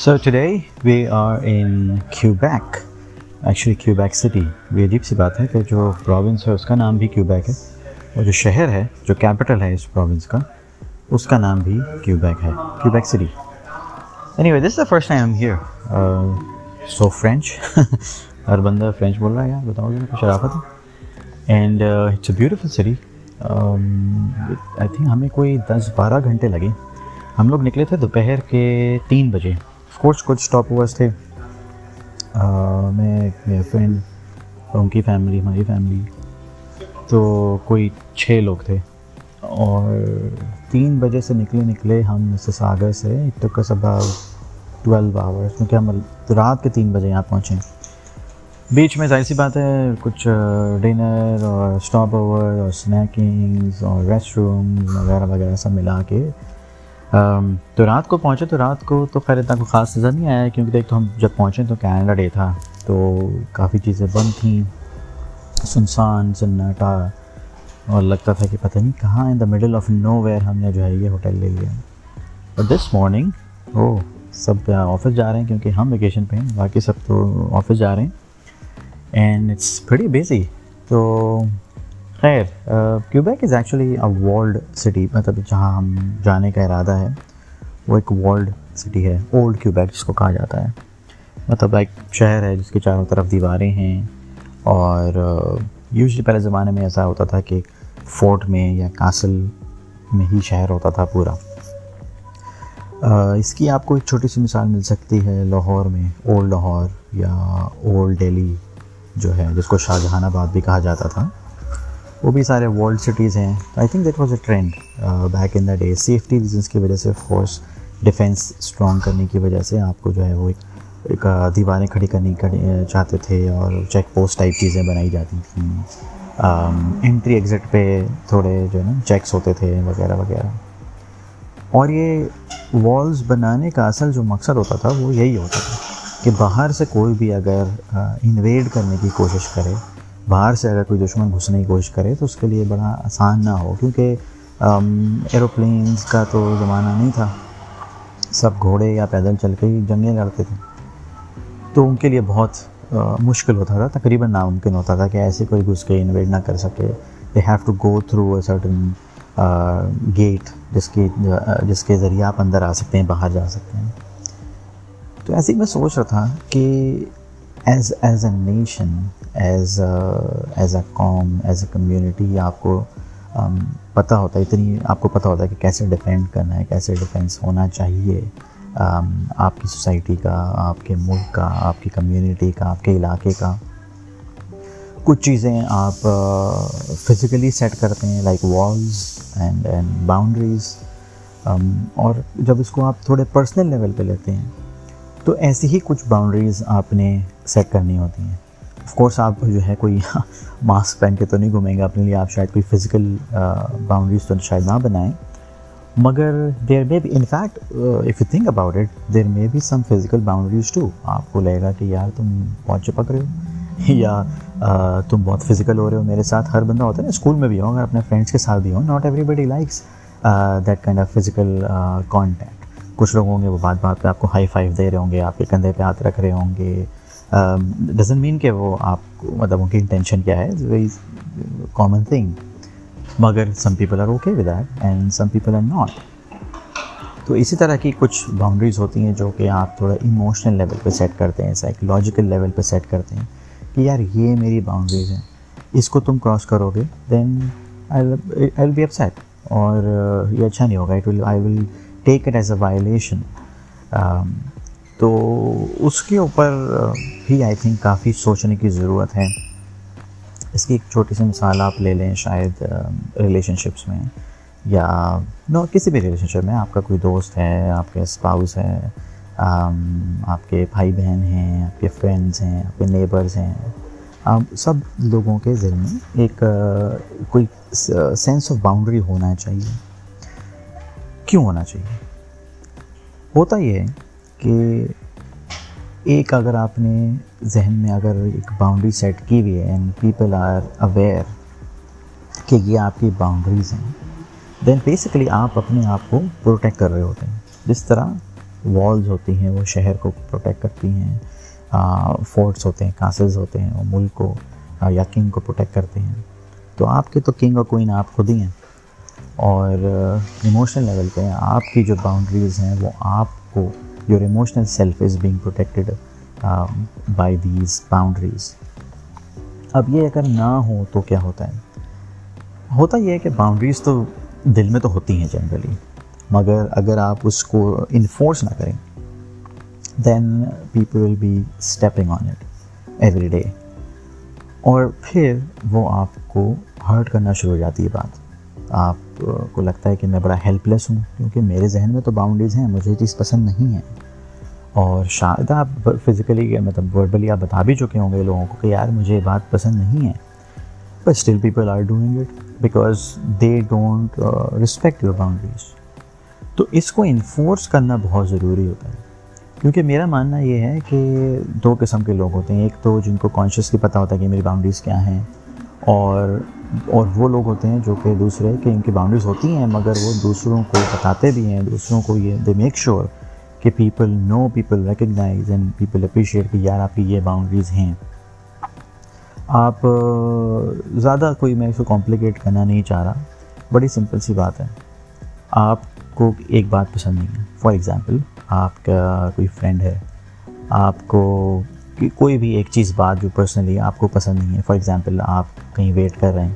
So today we are in Quebec, actually Quebec City. یہ عجیب سی بات ہے کہ جو پروونس ہے اس کا نام بھی کیوبیک ہے اور جو شہر ہے جو کیپٹل ہے اس پروونس کا اس کا نام بھی کیوبیک ہے Quebec city anyway this the first time here so French ہر بندہ فرینچ بول رہا ہے یار بتاؤ گے کچھ شرافت ہے۔ And it's a beautiful city I think ہمیں کوئی دس بارہ گھنٹے لگے۔ ہم لوگ نکلے تھے دوپہر کے تین بجے۔ کچھ کچھ اسٹاپ اوورس تھے میں ایک فرینڈ ان کی فیملی ہماری فیملی تو کوئی چھ لوگ تھے اور تین بجے سے نکلے نکلے ہم سے ساگر سے it took about twelve hours کیونکہ ہم رات کے تین بجے یہاں پہنچے بیچ میں ظاہر سی بات ہے، کچھ ڈنر اور اسٹاپ اوور اور اسنیکنگس اور ریسٹ روم وغیرہ وغیرہ سب ملا کے تو رات کو پہنچے تو رات کو تو خیر اتنا کوئی خاص نظر نہیں آیا کیونکہ دیکھ تو ہم جب پہنچے تو کینیڈا ڈے تھا، تو کافی چیزیں بند تھیں۔ سنسان، سناٹا، اور لگتا تھا کہ پتہ نہیں کہاں in the middle of nowhere ہم نے جو ہے یہ ہوٹل لے لیا۔ اور this morning O sub office جا رہے ہیں کیونکہ ہم ویکیشن پہ ہیں، باقی سب تو آفس جا رہے ہیں۔ اینڈ اٹس بڑی بیزی تو خیر Quebec is actually a walled city مطلب جہاں ہم جانے کا ارادہ ہے، وہ ایک والڈ سٹی ہے اولڈ کیوبیک جس کو کہا جاتا ہے۔ مطلب ایک شہر ہے جس کے چاروں طرف دیواریں ہیں، اور یوزلی پہلے زمانے میں ایسا ہوتا تھا کہ فورٹ میں یا کاسل میں ہی شہر ہوتا تھا پورا۔ اس کی آپ کو ایک چھوٹی سی مثال مل سکتی ہے لاہور میں اولڈ لاہور یا اولڈ ڈیلی جو ہے، جس کو شاہ جہان آباد بھی کہا جاتا تھا۔ وہ بھی سارے ورلڈ سٹیز ہیں. I think that was a trend back in the day safety reasons کی وجہ سے فورس ڈیفینس اسٹرانگ کرنے کی وجہ سے آپ کو جو ہے وہ ایک uh, دیواریں کھڑی کرنی uh, چاہتے تھے اور چیک پوسٹ ٹائپ چیزیں بنائی جاتی تھیں. Um, انٹری ایگزٹ پہ تھوڑے جو ہے نا چیکس ہوتے تھے وغیرہ وغیرہ. اور یہ والز بنانے کا اصل جو مقصد ہوتا تھا وہ یہی ہوتا تھا کہ باہر سے کوئی بھی اگر uh, انویڈ کرنے کی کوشش کرے باہر سے اگر کوئی دشمن گھسنے کی کوشش کرے تو اس کے لیے بڑا آسان نہ ہو، کیونکہ ایروپلینس کا تو زمانہ نہیں تھا۔ سب گھوڑے یا پیدل چل کے ہی جنگیں لڑتے تھے۔ تو ان کے لیے بہت مشکل ہوتا تھا، تقریباً ناممکن ہوتا تھا کہ ایسے کوئی گھس کے انویڈ نہ کر سکے۔ They have to go through a certain gate جس کی جس کے ذریعے آپ اندر آ سکتے ہیں، باہر جا سکتے ہیں۔ تو ایسے ہی میں سوچ رہا تھا کہ as as a nation as as a قوم ایز اے کمیونٹی آپ کو پتہ ہوتا ہے اتنی آپ کو پتہ ہوتا ہے کہ کیسے ڈیفینڈ کرنا ہے کیسے ڈیفینس ہونا چاہیے آپ کی سوسائٹی کا آپ کے ملک کا آپ کی کمیونٹی کا آپ کے علاقے کا کچھ چیزیں آپ فزیکلی سیٹ کرتے ہیں like walls and and boundaries اور جب اس کو آپ تھوڑے پرسنل لیول پہ لیتے ہیں تو ایسی ہی کچھ باؤنڈریز آپ نے سیٹ کرنی ہوتی ہیں آف کورس آپ جو ہے کوئی ماسک پہن کے تو نہیں گھومیں گے، اپنے لیے آپ شاید کوئی فزیکل باؤنڈریز تو شاید نہ بنائیں۔ مگر there may be in fact if you think about it there may be some physical boundaries to آپ کو لگے گا کہ یار تم بہت چپک رہے ہو۔ یا تم بہت فزیکل ہو رہے ہو۔ میرے ساتھ ہر بندہ ہوتا ہے نا اسکول میں بھی ہوں اگر اپنے فرینڈس کے ساتھ بھی ہوں not everybody likes that kind of physical contact کچھ لوگ ہوں گے وہ بات بات پہ آپ کو ہائی فائیو دے رہے ہوں گے، آپ کے کندھے پہ ہاتھ رکھ رہے ہوں گے۔ Um, ڈزن مین کہ وہ آپ کو مطلب ان کی انٹینشن کیا ہے؟ ویری کامن تھنگ مگر some people are okay with that and some people are not تو اسی طرح کی کچھ باؤنڈریز ہوتی ہیں جو کہ آپ تھوڑا ایموشنل لیول پہ سیٹ کرتے ہیں سائیکلوجیکل لیول پہ سیٹ کرتے ہیں کہ یار یہ میری باؤنڈریز ہیں۔ اس کو تم کراس کرو گے دین آئی ول بی اپ سیٹ اور یہ اچھا نہیں ہوگا۔ It will I will take it as a violation تو اس کے اوپر بھی آئی تھنک کافی سوچنے کی ضرورت ہے۔ اس کی ایک چھوٹی سی مثال آپ لے لیں شاید ریلیشن شپس میں، یا نو، کسی بھی ریلیشن شپ میں آپ کا کوئی دوست ہے، آپ کے اسپاؤس ہے آپ کے بھائی بہن ہیں، آپ کے فرینڈز ہیں، آپ کے نیبرز ہیں۔ آپ سب لوگوں کے ذہن میں ایک کوئی سینس آف باؤنڈری ہونا چاہیے۔ کیوں ہونا چاہیے؟ ہوتا یہ ہے کہ ایک اگر آپ نے ذہن میں اگر ایک باؤنڈری سیٹ کی ہوئی ہے اینڈ پیپل آر اویئر کہ یہ آپ کی باؤنڈریز ہیں دین بیسکلی آپ اپنے آپ کو پروٹیکٹ کر رہے ہوتے ہیں۔ جس طرح والز ہوتی ہیں، وہ شہر کو پروٹیکٹ کرتی ہیں فورٹس ہوتے ہیں کاسز ہوتے ہیں، وہ ملک کو یا کنگ کو پروٹیکٹ کرتے ہیں۔ تو آپ کے تو کنگ اور کوئن آپ خود ہی ہیں۔ اور ایموشنل لیول پہ آپ کی جو باؤنڈریز ہیں، وہ آپ کو your emotional self is being protected by these boundaries اب یہ اگر نہ ہو تو کیا ہوتا ہے؟ ہوتا یہ ہے کہ باؤنڈریز تو دل میں تو ہوتی ہیں جنرلی مگر اگر آپ اس کو انفورس نہ کریں then people will be stepping on it every day اور پھر وہ آپ کو ہرٹ کرنا شروع ہو جاتی ہے بات۔ آپ کو لگتا ہے کہ میں بڑا ہیلپ لیس ہوں، کیونکہ میرے ذہن میں تو باؤنڈریز ہیں، مجھے یہ چیز پسند نہیں ہے اور شاید آپ فزیکلی مطلب وربلی آپ بتا بھی چکے ہوں گے لوگوں کو کہ یار مجھے یہ بات پسند نہیں ہے but still people are doing it because they don't respect your boundaries تو اس کو انفورس کرنا بہت ضروری ہوتا ہے۔ کیونکہ میرا ماننا یہ ہے کہ دو قسم کے لوگ ہوتے ہیں، ایک تو جن کو کانشیسلی پتہ ہوتا ہے کہ میری باؤنڈریز کیا ہیں، اور اور وہ لوگ ہوتے ہیں جو کہ دوسرے کہ ان کی باؤنڈریز ہوتی ہیں، مگر وہ دوسروں کو بتاتے بھی ہیں، دوسروں کو یہ دے میک شیور کہ people know people recognise and people appreciate کہ یار آپ کی یہ باؤنڈریز ہیں۔ آپ زیادہ کوئی میں اس کو کمپلیکیٹ کرنا نہیں چاہ رہا، بڑی سمپل سی بات ہے۔ آپ کو ایک بات پسند نہیں ہے۔ فار ایگزامپل آپ کا کوئی فرینڈ ہے، آپ کو کوئی بھی ایک چیز بات جو پرسنلی آپ کو پسند نہیں ہے فار ایگزامپل آپ کہیں ویٹ کر رہے ہیں،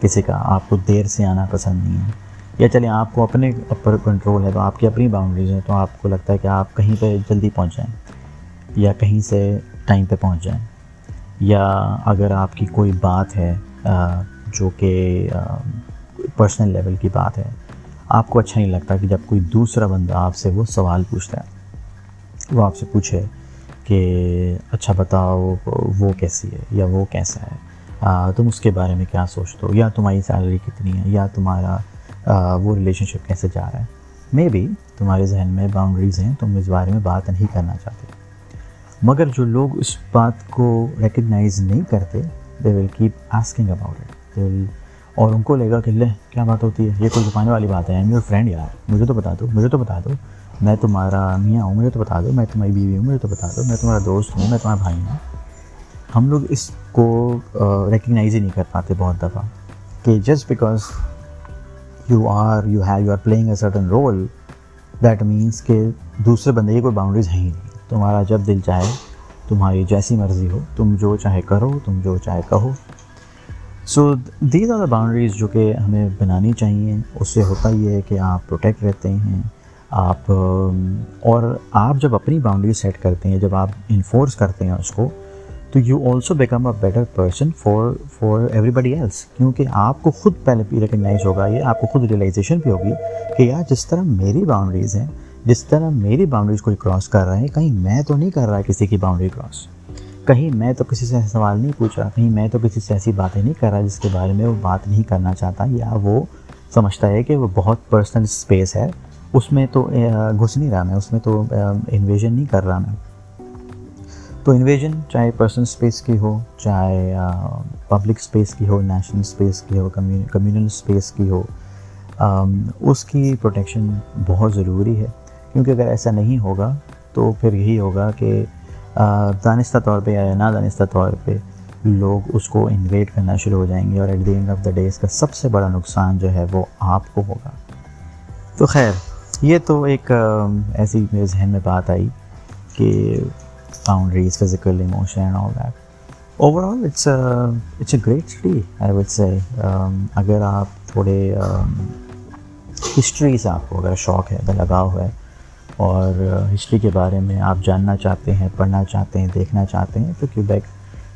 کسی کا آپ کو دیر سے آنا پسند نہیں ہے، یا چلیں آپ کو اپنے اپر کنٹرول ہے تو آپ کی اپنی باؤنڈریز ہیں تو آپ کو لگتا ہے کہ آپ کہیں پہ جلدی پہنچ جائیں، یا کہیں سے ٹائم پہ پہنچ جائیں، یا اگر آپ کی کوئی بات ہے جو کہ پرسنل لیول کی بات ہے، آپ کو اچھا نہیں لگتا کہ جب کوئی دوسرا بندہ آپ سے وہ سوال پوچھتا ہے، وہ آپ سے پوچھے کہ اچھا بتاؤ، وہ کیسی ہے یا وہ کیسا ہے؟ تم اس کے بارے میں کیا سوچتے ہو؟ یا تمہاری سیلری کتنی ہے؟ یا تمہارا وہ ریلیشن شپ کیسے جا رہا ہے؟ مے بی تمہارے ذہن میں باؤنڈریز ہیں، تم اس بارے میں بات نہیں کرنا چاہتے۔ مگر جو لوگ اس بات کو ریکگنائز نہیں کرتے they will keep asking about it they will اور ان کو لے گا کہ لے کیا بات ہوتی ہے؟ یہ کوئی چھپانے والی بات ہے۔ ایم یور فرینڈ یار، مجھے تو بتا دو، مجھے تو بتا دو۔ میں تمہارا میاں ہوں، مجھے تو بتا دو، میں تمہاری بیوی ہوں، مجھے تو بتا دو، میں تمہارا دوست ہوں، میں تمہارا بھائی ہوں۔ ہم لوگ اس کو ریکگنائز ہی نہیں کر پاتے بہت دفعہ کہ just because you are you have you are playing a certain role that means کہ دوسرے بندے کی کوئی باؤنڈریز ہیں ہی نہیں۔ تمہارا جب دل چاہے، تمہاری جیسی مرضی ہو، تم جو چاہے کرو، تم جو چاہے کہو۔ So these are the boundaries جو کہ ہمیں بنانی چاہیے۔ اس سے ہوتا یہ ہے کہ آپ پروٹیکٹ رہتے ہیں۔ آپ، اور آپ جب اپنی باؤنڈری سیٹ کرتے ہیں، جب آپ انفورس کرتے ہیں اس کو، تو you also become a better person for for everybody else کیونکہ آپ کو خود پہلے بھی ریکگنائز ہوگا، یہ آپ کو خود ریئلائزیشن بھی ہوگی کہ یار جس طرح میری باؤنڈریز ہیں، جس طرح میری باؤنڈریز کوئی کراس کر رہے ہیں کہیں میں تو نہیں کر رہا کسی کی باؤنڈری کراس کہیں میں تو کسی سے سوال نہیں پوچھ رہا کہیں میں تو کسی سے ایسی باتیں نہیں کر رہا جس کے بارے میں وہ بات نہیں کرنا چاہتا، یا وہ سمجھتا ہے کہ وہ بہت پرسنل اسپیس ہے اس میں تو گھس نہیں رہا میں، اس میں تو انویژن نہیں کر رہا میں۔ تو انویژن چاہے پرسنل اسپیس کی ہو، چاہے پبلک اسپیس کی ہو نیشنل اسپیس کی ہو کمیونل اسپیس کی ہو اس کی پروٹیکشن بہت ضروری ہے۔ کیونکہ اگر ایسا نہیں ہوگا تو پھر یہی ہوگا کہ دانستہ طور پہ یا نہ دانستہ طور پہ لوگ اس کو انویٹ کرنا شروع ہو جائیں گے اور at the end of the day اس کا سب سے بڑا نقصان جو ہے وہ آپ کو ہوگا۔ تو خیر یہ تو ایک ایسی میرے ذہن میں بات آئی کہ boundaries physical emotion and all that overall it's it's a great city I would say اگر آپ تھوڑے ہسٹری سے آپ کو اگر شوق ہے، اگر لگاؤ ہے، اور ہسٹری کے بارے میں آپ جاننا چاہتے ہیں، پڑھنا چاہتے ہیں، دیکھنا چاہتے ہیں، تو Quebec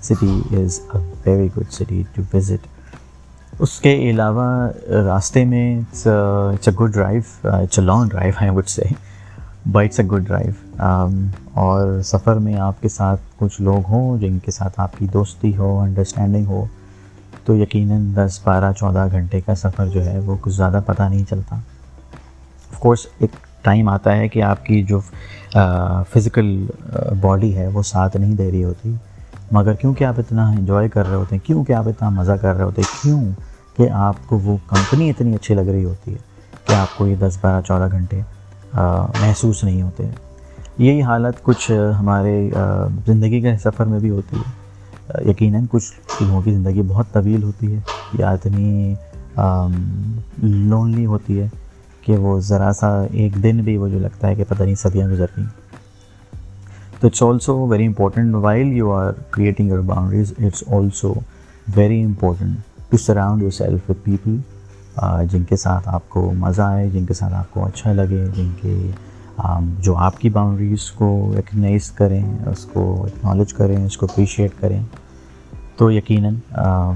city is a very good city to visit اس کے علاوہ راستے میں it's a good drive it's a long drive I would say but it's a good drive اور سفر میں آپ کے ساتھ کچھ لوگ ہوں جن کے ساتھ آپ کی دوستی ہو انڈرسٹینڈنگ ہو، تو یقیناً دس بارہ چودہ گھنٹے کا سفر جو ہے وہ کچھ زیادہ پتہ نہیں چلتا. آف کورس ایک ٹائم آتا ہے کہ آپ کی جو uh, فزیکل باڈی uh, ہے وہ ساتھ نہیں دے رہی ہوتی. مگر کیونکہ آپ اتنا انجوائے کر رہے ہوتے ہیں کیوں کہ آپ اتنا مزہ کر رہے ہوتے ہیں، کیوں کہ آپ کو وہ کمپنی اتنی اچھی لگ رہی ہوتی ہے کہ آپ کو یہ دس بارہ چودہ گھنٹے محسوس نہیں ہوتے۔ یہی حالت کچھ ہمارے زندگی کے سفر میں بھی ہوتی ہے۔ یقیناً کچھ لوگوں کی زندگی بہت طویل ہوتی ہے، یا اتنی لونلی ہوتی ہے کہ وہ ذرا سا ایک دن بھی وہ جو لگتا ہے کہ پتہ نہیں صدیاں گزر گئیں۔ تو it's also very important while you are creating your boundaries it's also very important to surround yourself with people جن کے ساتھ آپ کو مزہ آئے جن کے ساتھ آپ کو اچھا لگے جن کے جو آپ کی باؤنڈریز کو ریکگنائز کریں اس کو اکنالج کریں اس کو اپریشیٹ کریں تو یقیناً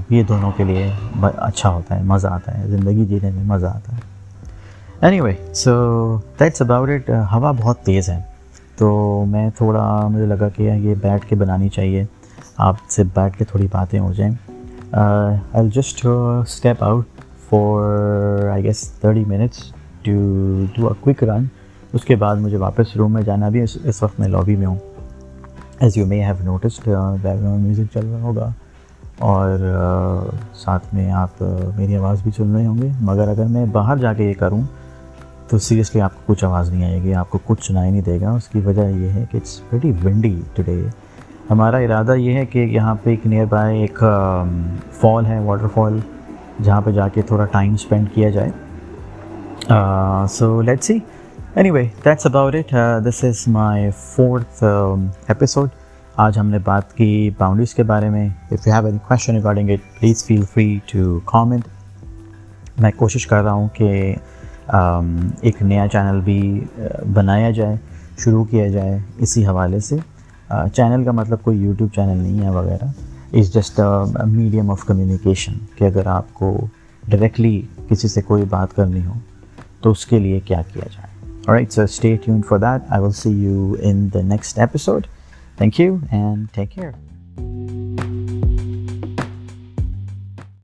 یہ دونوں کے لیے اچھا ہوتا ہے، مزہ آتا ہے، زندگی جینے میں مزہ آتا ہے. Anyway so that's about it ہوا بہت تیز ہے. تو میں تھوڑا مجھے لگا کہ یہ بیٹھ کے بنانی چاہیے۔ آپ سے بیٹھ کے تھوڑی باتیں ہو جائیں۔ I just step out for I guess thirty minutes to do a quick run اس کے بعد مجھے واپس روم میں جانا بھی اس وقت میں لابی میں ہوں۔ As you may have noticed background music چل رہا ہوگا۔ اور ساتھ میں آپ میری آواز بھی سن رہے ہوں گے۔ مگر اگر میں باہر جا کے یہ کروں تو سیریسلی آپ کو کچھ آواز نہیں آئے گی، آپ کو کچھ سنائی نہیں دے گا۔ اس کی وجہ یہ ہے کہ اٹس ویری ونڈی ٹوڈے ہمارا ارادہ یہ ہے کہ یہاں پہ ایک نیئر بائی ایک فال ہے واٹر فال جہاں پہ جا کے تھوڑا ٹائم اسپینڈ کیا جائے۔ So let see anyway that's about it this is my fourth episode آج ہم نے بات کی باؤنڈریز کے بارے میں۔ If you have any question regarding it please feel free to comment میں کوشش کر رہا ہوں کہ ایک نیا چینل بھی بنایا جائے، شروع کیا جائے اسی حوالے سے۔ چینل کا مطلب کوئی یوٹیوب چینل نہیں ہے وغیرہ۔ Is just medium of communication کہ اگر آپ کو ڈائریکٹلی کسی سے کوئی بات کرنی ہو تو اس کے لیے کیا کیا جائے۔ Right so stay tune for that I will see you in the next episode Thank you and take care.